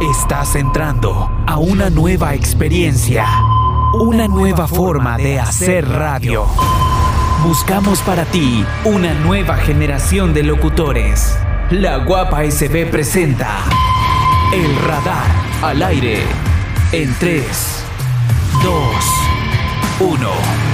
Estás entrando a una nueva experiencia, una nueva forma de hacer radio. Buscamos para ti una nueva generación de locutores. La Guapa SB presenta El Radar al aire en 3, 2, 1.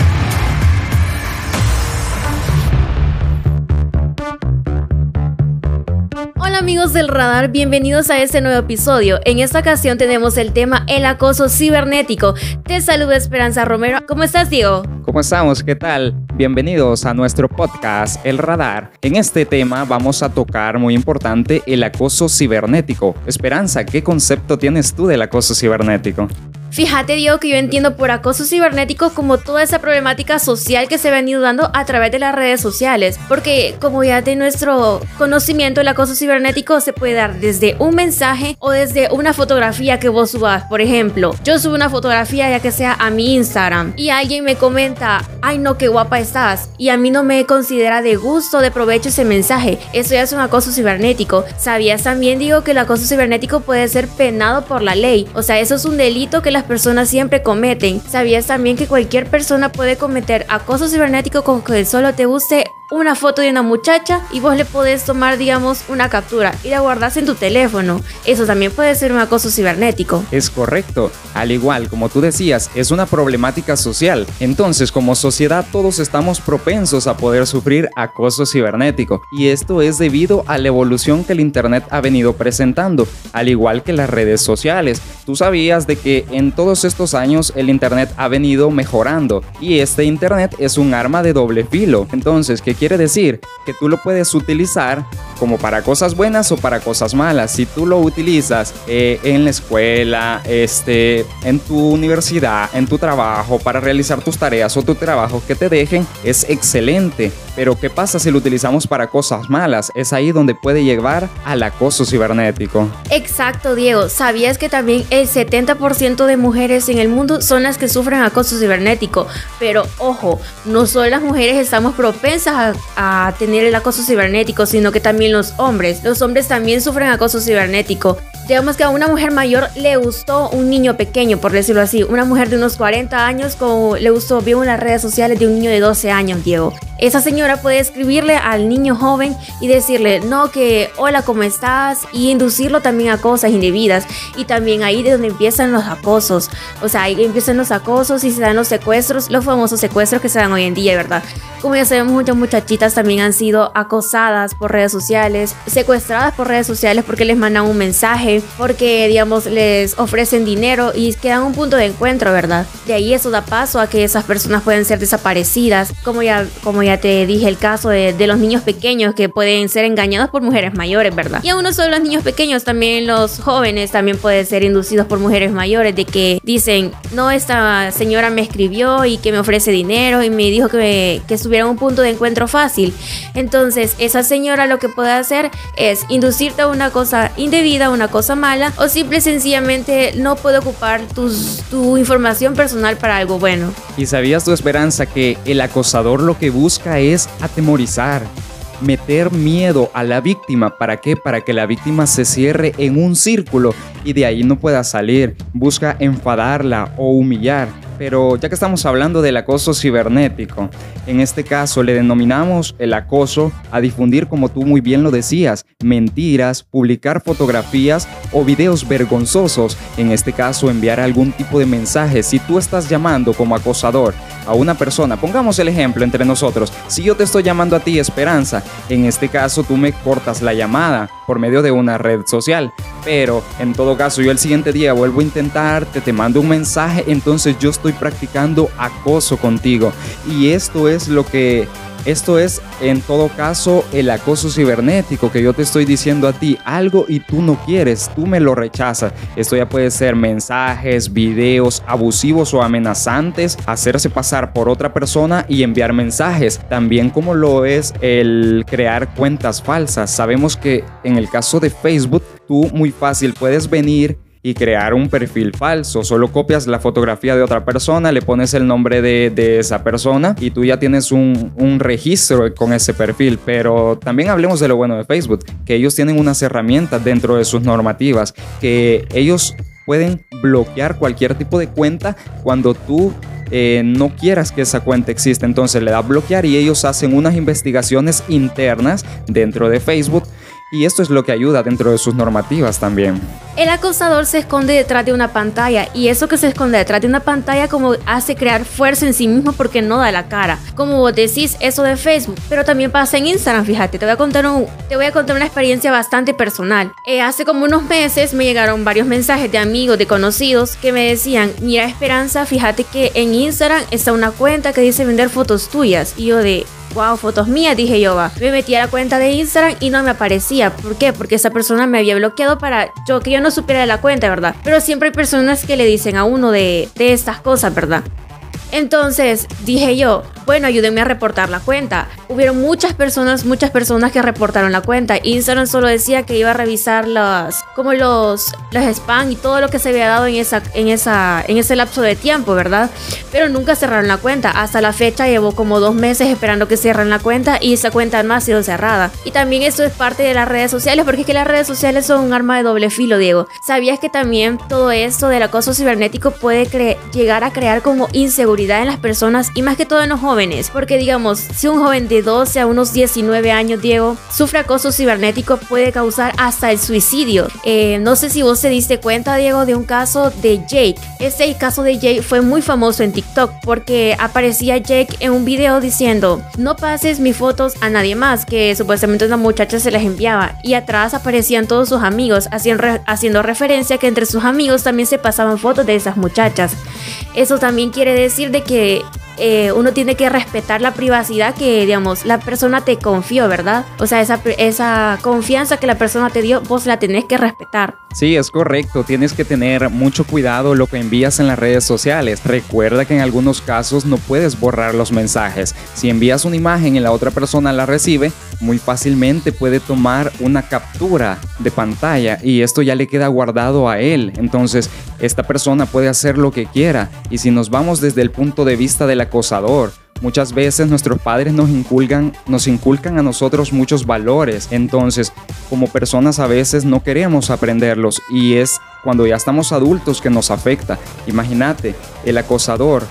Amigos del radar, bienvenidos a este nuevo episodio. En esta ocasión tenemos el tema el acoso cibernético. Te saludo Esperanza Romero. ¿Cómo estás, Diego? ¿Cómo estamos? ¿Qué tal? Bienvenidos a nuestro podcast El Radar. En este tema vamos a tocar muy importante el acoso cibernético. Esperanza, ¿qué concepto tienes tú del acoso cibernético? Fíjate, Diego, que yo entiendo por acoso cibernético como toda esa problemática social que se ha venido dando a través de las redes sociales. Porque, como ya de nuestro conocimiento, el acoso cibernético se puede dar desde un mensaje o desde una fotografía que vos subas. Por ejemplo, yo subo una fotografía ya que sea a mi Instagram y alguien me comenta, ay no, qué guapa estás. Y a mí no me considera de gusto, de provecho ese mensaje. Eso ya es un acoso cibernético. ¿Sabías también, digo, que el acoso cibernético puede ser penado por la ley? O sea, eso es un delito que las personas siempre cometen. ¿Sabías también que cualquier persona puede cometer acoso cibernético con que solo te guste una foto de una muchacha y vos le podés tomar, digamos, una captura y la guardas en tu teléfono. Eso también puede ser un acoso cibernético. Es correcto. Al igual, como tú decías, es una problemática social. Entonces, como sociedad, todos estamos propensos a poder sufrir acoso cibernético. Y esto es debido a la evolución que el Internet ha venido presentando, al igual que las redes sociales. Tú sabías de que en todos estos años el Internet ha venido mejorando y este Internet es un arma de doble filo. Entonces, ¿qué quiere decir? Que tú lo puedes utilizar como para cosas buenas o para cosas malas. Si tú lo utilizas eh, en la escuela, este, en tu universidad, en tu trabajo, para realizar tus tareas o tu trabajo que te dejen, es excelente. Pero ¿qué pasa si lo utilizamos para cosas malas? Es ahí donde puede llevar al acoso cibernético. Exacto, Diego. ¿Sabías que también el 70% de mujeres en el mundo son las que sufren acoso cibernético? Pero ojo, no solo las mujeres estamos propensas a, a tener el acoso cibernético, sino que también los hombres. Los hombres también sufren acoso cibernético. Digamos que a una mujer mayor le gustó un niño pequeño, por decirlo así. Una mujer de unos 40 años como le gustó, vio en las redes sociales de un niño de 12 años, Diego. Esa señora puede escribirle al niño joven y decirle, no, que hola, ¿cómo estás? Y inducirlo también a cosas indebidas. Y también ahí de donde empiezan los acosos. O sea, ahí empiezan los acosos y se dan los secuestros, los famosos secuestros que se dan hoy en día, ¿verdad? Como ya sabemos, muchas muchachitas también han sido acosadas por redes sociales, secuestradas por redes sociales porque les mandan un mensaje, porque, digamos, les ofrecen dinero y quedan un punto de encuentro, ¿verdad? De ahí eso da paso a que esas personas pueden ser desaparecidas, como ya, como ya te dije el caso de, de los niños pequeños que pueden ser engañados por mujeres mayores, ¿verdad? Y aún no solo los niños pequeños, también los jóvenes también pueden ser inducidos por mujeres mayores de que dicen, no, esta señora me escribió y que me ofrece dinero y me dijo que, me, que estuviera un punto de encuentro fácil. Entonces, esa señora lo que puede hacer es inducirte a una cosa indebida, una cosa mala, o simple y sencillamente no puede ocupar tus, tu información personal para algo bueno. ¿Y sabías tu esperanza que el acosador lo que busca es atemorizar? meter miedo a la víctima. ¿Para qué? Para que la víctima se cierre en un círculo y de ahí no pueda salir. Busca enfadarla o humillar. Pero ya que estamos hablando del acoso cibernético, en este caso le denominamos el acoso a difundir, como tú muy bien lo decías, mentiras, publicar fotografías o videos vergonzosos, en este caso enviar algún tipo de mensaje. Si tú estás llamando como acosador a una persona, pongamos el ejemplo entre nosotros, si yo te estoy llamando a ti Esperanza, en este caso tú me cortas la llamada por medio de una red social, pero en todo caso yo el siguiente día vuelvo a intentarte, te mando un mensaje, entonces yo estoy practicando acoso contigo. Y esto es lo que esto es, en todo caso, el acoso cibernético que yo te estoy diciendo a ti algo y tú no quieres, tú me lo rechazas. Esto ya puede ser mensajes, videos abusivos o amenazantes, hacerse pasar por otra persona y enviar mensajes. También como lo es el crear cuentas falsas. Sabemos que en el caso de Facebook, tú muy fácil puedes venir y crear un perfil falso. Solo copias la fotografía de otra persona, le pones el nombre de, esa persona y tú ya tienes un, un, registro con ese perfil. Pero también hablemos de lo bueno de Facebook, que ellos tienen unas herramientas dentro de sus normativas, que ellos pueden bloquear cualquier tipo de cuenta cuando tú eh, no quieras que esa cuenta exista. Entonces le da bloquear y ellos hacen unas investigaciones internas dentro de Facebook y esto es lo que ayuda dentro de sus normativas también. El acosador se esconde detrás de una pantalla y eso que se esconde detrás de una pantalla como hace crear fuerza en sí mismo porque no da la cara. Como vos decís, eso de Facebook, pero también pasa en Instagram, fíjate, te voy a contar, un, te voy a contar una experiencia bastante personal. Eh, hace como unos meses me llegaron varios mensajes de amigos, de conocidos que me decían, mira Esperanza, fíjate que en Instagram está una cuenta que dice vender fotos tuyas y yo de, wow, fotos mías, dije yo, va. Me metí a la cuenta de Instagram y no me aparecía. ¿Por qué? Porque esa persona me había bloqueado para yo que yo no supiera de la cuenta, ¿verdad? Pero siempre hay personas que le dicen a uno de, de estas cosas, ¿verdad? Entonces dije yo, bueno, ayúdenme a reportar la cuenta. Hubieron muchas personas, muchas personas que reportaron la cuenta. Instagram solo decía que iba a revisar las, como los, los spam y todo lo que se había dado en esa, en esa, en ese lapso de tiempo, ¿verdad? Pero nunca cerraron la cuenta. Hasta la fecha llevo como dos meses esperando que cierren la cuenta y esa cuenta no ha sido cerrada. Y también eso es parte de las redes sociales, porque es que las redes sociales son un arma de doble filo, Diego. ¿Sabías que también todo esto del acoso cibernético puede llegar a crear como inseguridad en las personas y más que todo en los jóvenes? porque digamos, si un joven de 12 a unos 19 años, Diego, sufre acoso cibernético, puede causar hasta el suicidio. Eh, no sé si vos te diste cuenta, Diego, de un caso de Jake. Este caso de Jake fue muy famoso en TikTok porque aparecía Jake en un video diciendo, no pases mis fotos a nadie más, que supuestamente una muchacha se les enviaba. Y atrás aparecían todos sus amigos, haciendo referencia que entre sus amigos también se pasaban fotos de esas muchachas. Eso también quiere decir de que eh, uno tiene que respetar la privacidad que, digamos, la persona te confió, ¿verdad? O sea, esa, esa confianza que la persona te dio, vos la tenés que respetar. Sí, es correcto. Tienes que tener mucho cuidado lo que envías en las redes sociales. Recuerda que en algunos casos no puedes borrar los mensajes. Si envías una imagen y la otra persona la recibe, muy fácilmente puede tomar una captura de pantalla y esto ya le queda guardado a él. Entonces, esta persona puede hacer lo que quiera. Y si nos vamos desde el punto de vista del acosador, Muchas veces nuestros padres nos inculcan, nos inculcan a nosotros muchos valores, entonces como personas a veces no queremos aprenderlos y es cuando ya estamos adultos que nos afecta. Imagínate, el acosador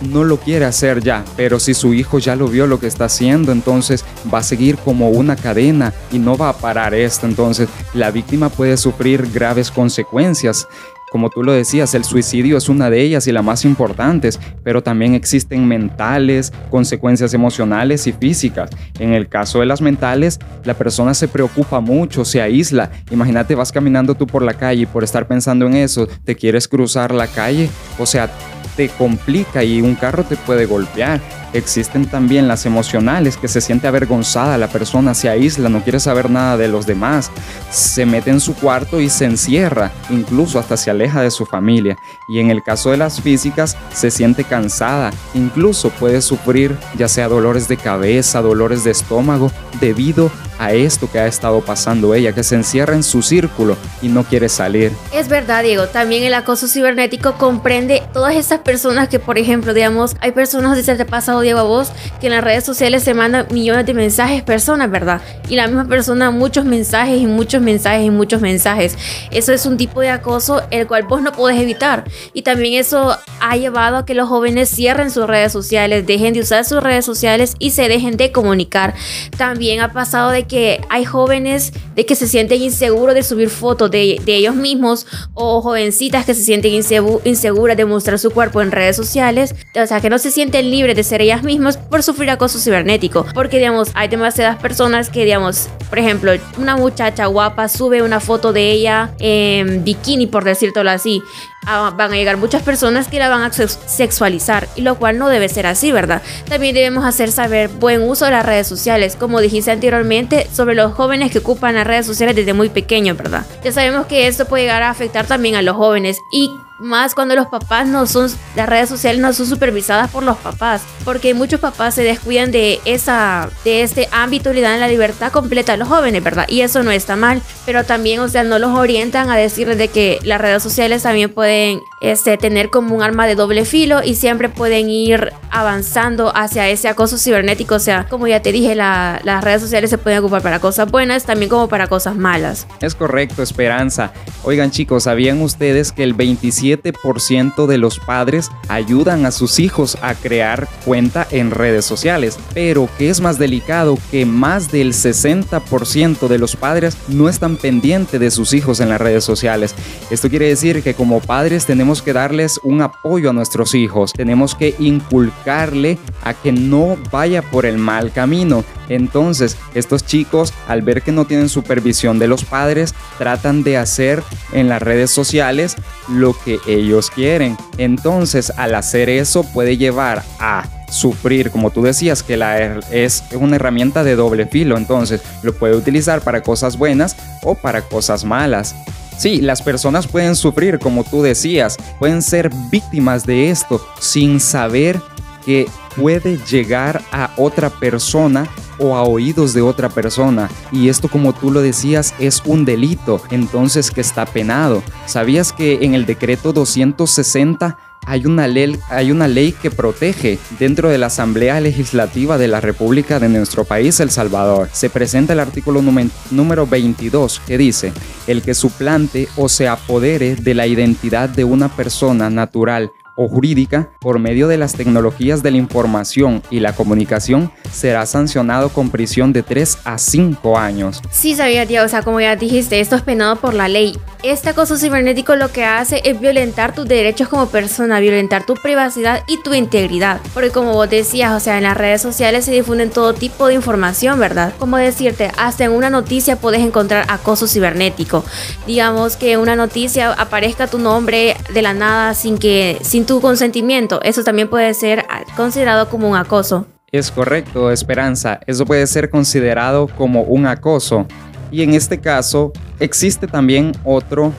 no lo quiere hacer ya, pero si su hijo ya lo vio lo que está haciendo, entonces va a seguir como una cadena y no va a parar esto. Entonces la víctima puede sufrir graves consecuencias como tú lo decías, el suicidio es una de ellas y la más importantes, pero también existen mentales, consecuencias emocionales y físicas. En el caso de las mentales, la persona se preocupa mucho, se aísla. Imagínate, vas caminando tú por la calle y por estar pensando en eso, te quieres cruzar la calle, o sea, te complica y un carro te puede golpear. Existen también las emocionales, que se siente avergonzada, la persona se aísla, no quiere saber nada de los demás, se mete en su cuarto y se encierra, incluso hasta se aleja de su familia. Y en el caso de las físicas, se siente cansada, incluso puede sufrir ya sea dolores de cabeza, dolores de estómago, debido a esto que ha estado pasando ella, que se encierra en su círculo y no quiere salir. Es verdad, Diego, también el acoso cibernético comprende todas esas personas que, por ejemplo, digamos, hay personas, dice te pasado Diego a vos, que en las redes sociales se mandan millones de mensajes personas, ¿verdad? Y la misma persona muchos mensajes y muchos mensajes y muchos mensajes. Eso es un tipo de acoso el cual vos no podés evitar. Y también eso ha llevado a que los jóvenes cierren sus redes sociales, dejen de usar sus redes sociales y se dejen de comunicar. También ha pasado de que hay jóvenes de que se sienten inseguros de subir fotos de, ellos mismos o jovencitas que se sienten inseguras de mostrar su cuerpo en redes sociales, o sea, que no se sienten libres de ser ellas mismas por sufrir acoso cibernético, porque digamos, hay demasiadas personas que digamos, por ejemplo, una muchacha guapa sube una foto de ella en bikini, por decirlo así, ah, van a llegar muchas personas que la van a sexualizar, y lo cual no debe ser así, ¿verdad? También debemos hacer saber buen uso de las redes sociales, como dijiste anteriormente, sobre los jóvenes que ocupan las redes sociales desde muy pequeños, ¿verdad? Ya sabemos que esto puede llegar a afectar también a los jóvenes y más cuando los papás no son, las redes sociales no son supervisadas por los papás, porque muchos papás se descuidan de esa, de este ámbito y le dan la libertad completa a los jóvenes, ¿verdad? Y eso no está mal, pero también, o sea, no los orientan a decirles de que las redes sociales también pueden este, tener como un arma de doble filo y siempre pueden ir avanzando hacia ese acoso cibernético, o sea, como ya te dije, las redes sociales se pueden ocupar para cosas buenas, también como para cosas malas. Es correcto, Esperanza. Oigan chicos, ¿sabían ustedes que el 27% de los padres ayudan a sus hijos a crear cuenta en redes sociales? Pero que es más delicado que más del 60% de los padres no están pendientes de sus hijos en las redes sociales. Esto quiere decir que como padres tenemos que darles un apoyo a nuestros hijos, tenemos que inculcarle a que no vaya por el mal camino. Entonces, estos chicos, al ver que no tienen supervisión de los padres, tratan de hacer en las redes sociales lo que ellos quieren. Entonces, al hacer eso puede llevar a sufrir, como tú decías, que la es una herramienta de doble filo, entonces lo puede utilizar para cosas buenas o para cosas malas. Sí, las personas pueden sufrir, como tú decías, pueden ser víctimas de esto sin saber que puede llegar a otra persona o a oídos de otra persona. Y esto, como tú lo decías, es un delito, entonces que está penado. ¿Sabías que en el decreto 260 hay una, ley, hay una ley que protege dentro de la Asamblea Legislativa de la República de nuestro país, El Salvador. Se presenta el artículo número 22 que dice, el que suplante o se apodere de la identidad de una persona natural o jurídica por medio de las tecnologías de la información y la comunicación será sancionado con prisión de 3 a 5 años. Sí, sabía, tío, o sea, como ya dijiste, esto es penado por la ley. Este acoso cibernético lo que hace es violentar tus derechos como persona, violentar tu privacidad y tu integridad. Porque como vos decías, o sea, en las redes sociales se difunden todo tipo de información, ¿verdad? Como decirte, hasta en una noticia puedes encontrar acoso cibernético. Digamos que en una noticia aparezca tu nombre de la nada sin que sin tu consentimiento. Eso también puede ser considerado como un acoso. Es correcto, Esperanza. Eso puede ser considerado como un acoso. Y en este caso existe también otro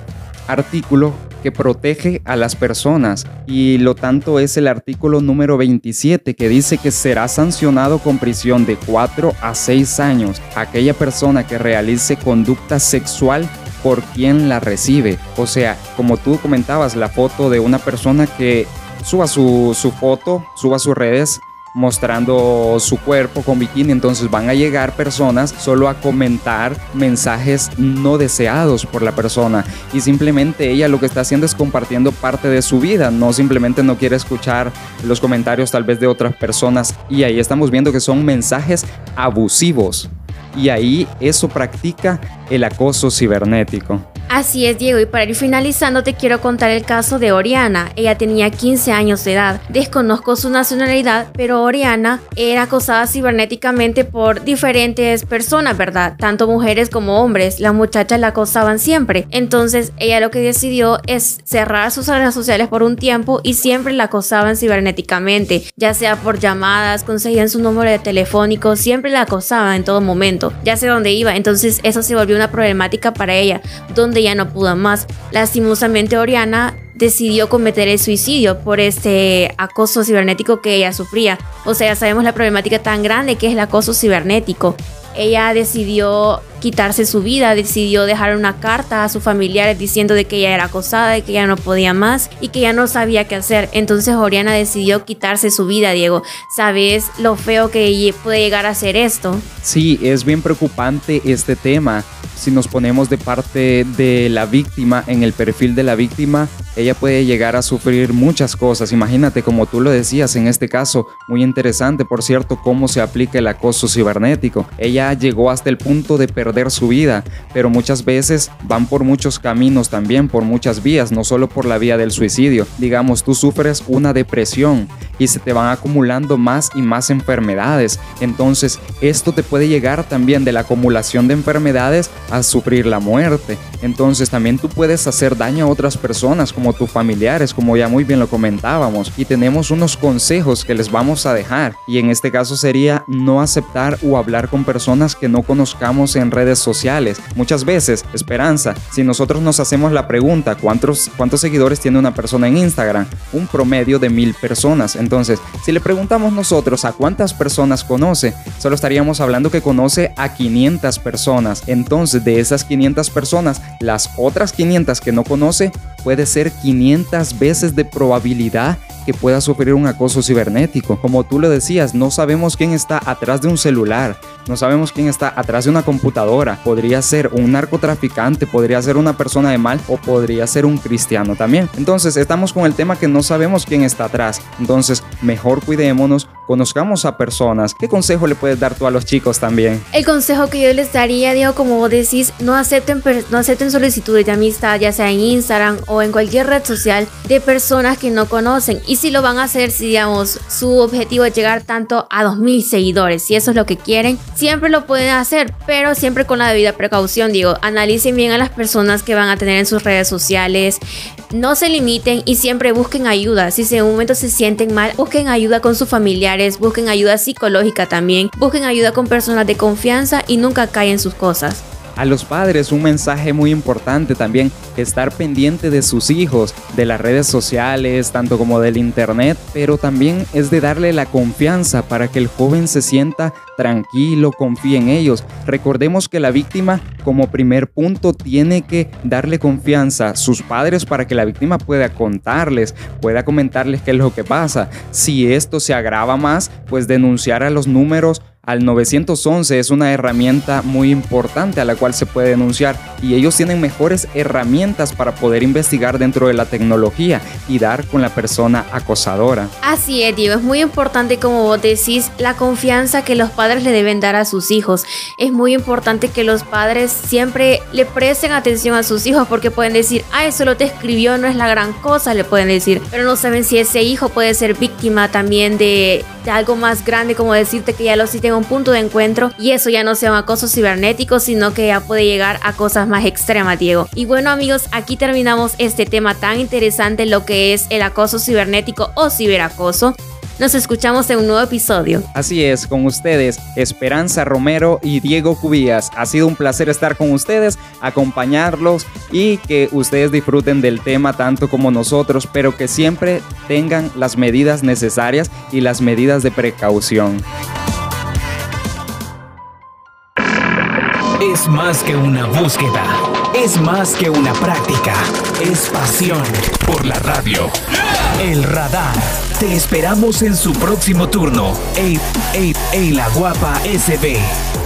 artículo que protege a las personas y lo tanto es el artículo número 27 que dice que será sancionado con prisión de 4 a 6 años aquella persona que realice conducta sexual por quien la recibe. O sea, como tú comentabas, la foto de una persona que suba su, su foto, suba sus redes mostrando su cuerpo con bikini, entonces van a llegar personas solo a comentar mensajes no deseados por la persona. Y simplemente ella lo que está haciendo es compartiendo parte de su vida, no simplemente no quiere escuchar los comentarios tal vez de otras personas. Y ahí estamos viendo que son mensajes abusivos. Y ahí eso practica el acoso cibernético. Así es, Diego, y para ir finalizando te quiero contar el caso de Oriana. Ella tenía 15 años de edad. Desconozco su nacionalidad, pero Oriana era acosada cibernéticamente por diferentes personas, ¿verdad? Tanto mujeres como hombres. Las muchachas la acosaban siempre. Entonces, ella lo que decidió es cerrar sus redes sociales por un tiempo y siempre la acosaban cibernéticamente, ya sea por llamadas, conseguían su número de telefónico, siempre la acosaban en todo momento, ya sé dónde iba. Entonces, eso se volvió una problemática para ella, donde ya no pudo más. Lastimosamente Oriana decidió cometer el suicidio por este acoso cibernético que ella sufría. O sea, sabemos la problemática tan grande que es el acoso cibernético ella decidió quitarse su vida, decidió dejar una carta a sus familiares diciendo de que ella era acosada, de que ya no podía más y que ya no sabía qué hacer. Entonces Oriana decidió quitarse su vida, Diego. ¿Sabes lo feo que puede llegar a ser esto? Sí, es bien preocupante este tema. Si nos ponemos de parte de la víctima, en el perfil de la víctima, ella puede llegar a sufrir muchas cosas. Imagínate, como tú lo decías en este caso, muy interesante, por cierto, cómo se aplica el acoso cibernético. Ella llegó hasta el punto de perder su vida, pero muchas veces van por muchos caminos también, por muchas vías, no solo por la vía del suicidio. Digamos, tú sufres una depresión y se te van acumulando más y más enfermedades. Entonces, esto te puede llegar también de la acumulación de enfermedades a sufrir la muerte. Entonces, también tú puedes hacer daño a otras personas, como como tus familiares, como ya muy bien lo comentábamos. Y tenemos unos consejos que les vamos a dejar. Y en este caso sería no aceptar o hablar con personas que no conozcamos en redes sociales. Muchas veces, Esperanza, si nosotros nos hacemos la pregunta, ¿cuántos, cuántos seguidores tiene una persona en Instagram? Un promedio de mil personas. Entonces, si le preguntamos nosotros a cuántas personas conoce, solo estaríamos hablando que conoce a 500 personas. Entonces, de esas 500 personas, las otras 500 que no conoce, puede ser 500 veces de probabilidad que pueda sufrir un acoso cibernético. Como tú lo decías, no sabemos quién está atrás de un celular, no sabemos quién está atrás de una computadora. Podría ser un narcotraficante, podría ser una persona de mal o podría ser un cristiano también. Entonces estamos con el tema que no sabemos quién está atrás. Entonces mejor cuidémonos, conozcamos a personas. ¿Qué consejo le puedes dar tú a los chicos también? El consejo que yo les daría, digo, como vos decís, no acepten, no acepten solicitudes de amistad, ya sea en Instagram o en cualquier red social, de personas que no conocen. Y si lo van a hacer, si digamos, su objetivo es llegar tanto a 2.000 seguidores, si eso es lo que quieren, siempre lo pueden hacer, pero siempre con la debida precaución, digo, analicen bien a las personas que van a tener en sus redes sociales, no se limiten y siempre busquen ayuda. Si en un momento se sienten mal, busquen ayuda con sus familiares, busquen ayuda psicológica también, busquen ayuda con personas de confianza y nunca caen en sus cosas a los padres un mensaje muy importante también, estar pendiente de sus hijos, de las redes sociales, tanto como del internet, pero también es de darle la confianza para que el joven se sienta tranquilo, confíe en ellos. Recordemos que la víctima como primer punto tiene que darle confianza a sus padres para que la víctima pueda contarles, pueda comentarles qué es lo que pasa. Si esto se agrava más, pues denunciar a los números al 911 es una herramienta muy importante a la cual se puede denunciar y ellos tienen mejores herramientas para poder investigar dentro de la tecnología y dar con la persona acosadora. Así es, Diego, es muy importante como vos decís la confianza que los padres le deben dar a sus hijos. Es muy importante que los padres siempre le presten atención a sus hijos porque pueden decir, ah, eso lo te escribió, no es la gran cosa, le pueden decir, pero no saben si ese hijo puede ser víctima también de, algo más grande como decirte que ya lo hiciste un punto de encuentro y eso ya no sea un acoso cibernético, sino que ya puede llegar a cosas más extremas, Diego. Y bueno amigos, aquí terminamos este tema tan interesante, lo que es el acoso cibernético o ciberacoso. Nos escuchamos en un nuevo episodio. Así es, con ustedes, Esperanza Romero y Diego Cubías. Ha sido un placer estar con ustedes, acompañarlos y que ustedes disfruten del tema tanto como nosotros, pero que siempre tengan las medidas necesarias y las medidas de precaución. Es más que una búsqueda, es más que una práctica, es pasión por la radio. El radar. Te esperamos en su próximo turno. Ey, ey, ey, la guapa SB.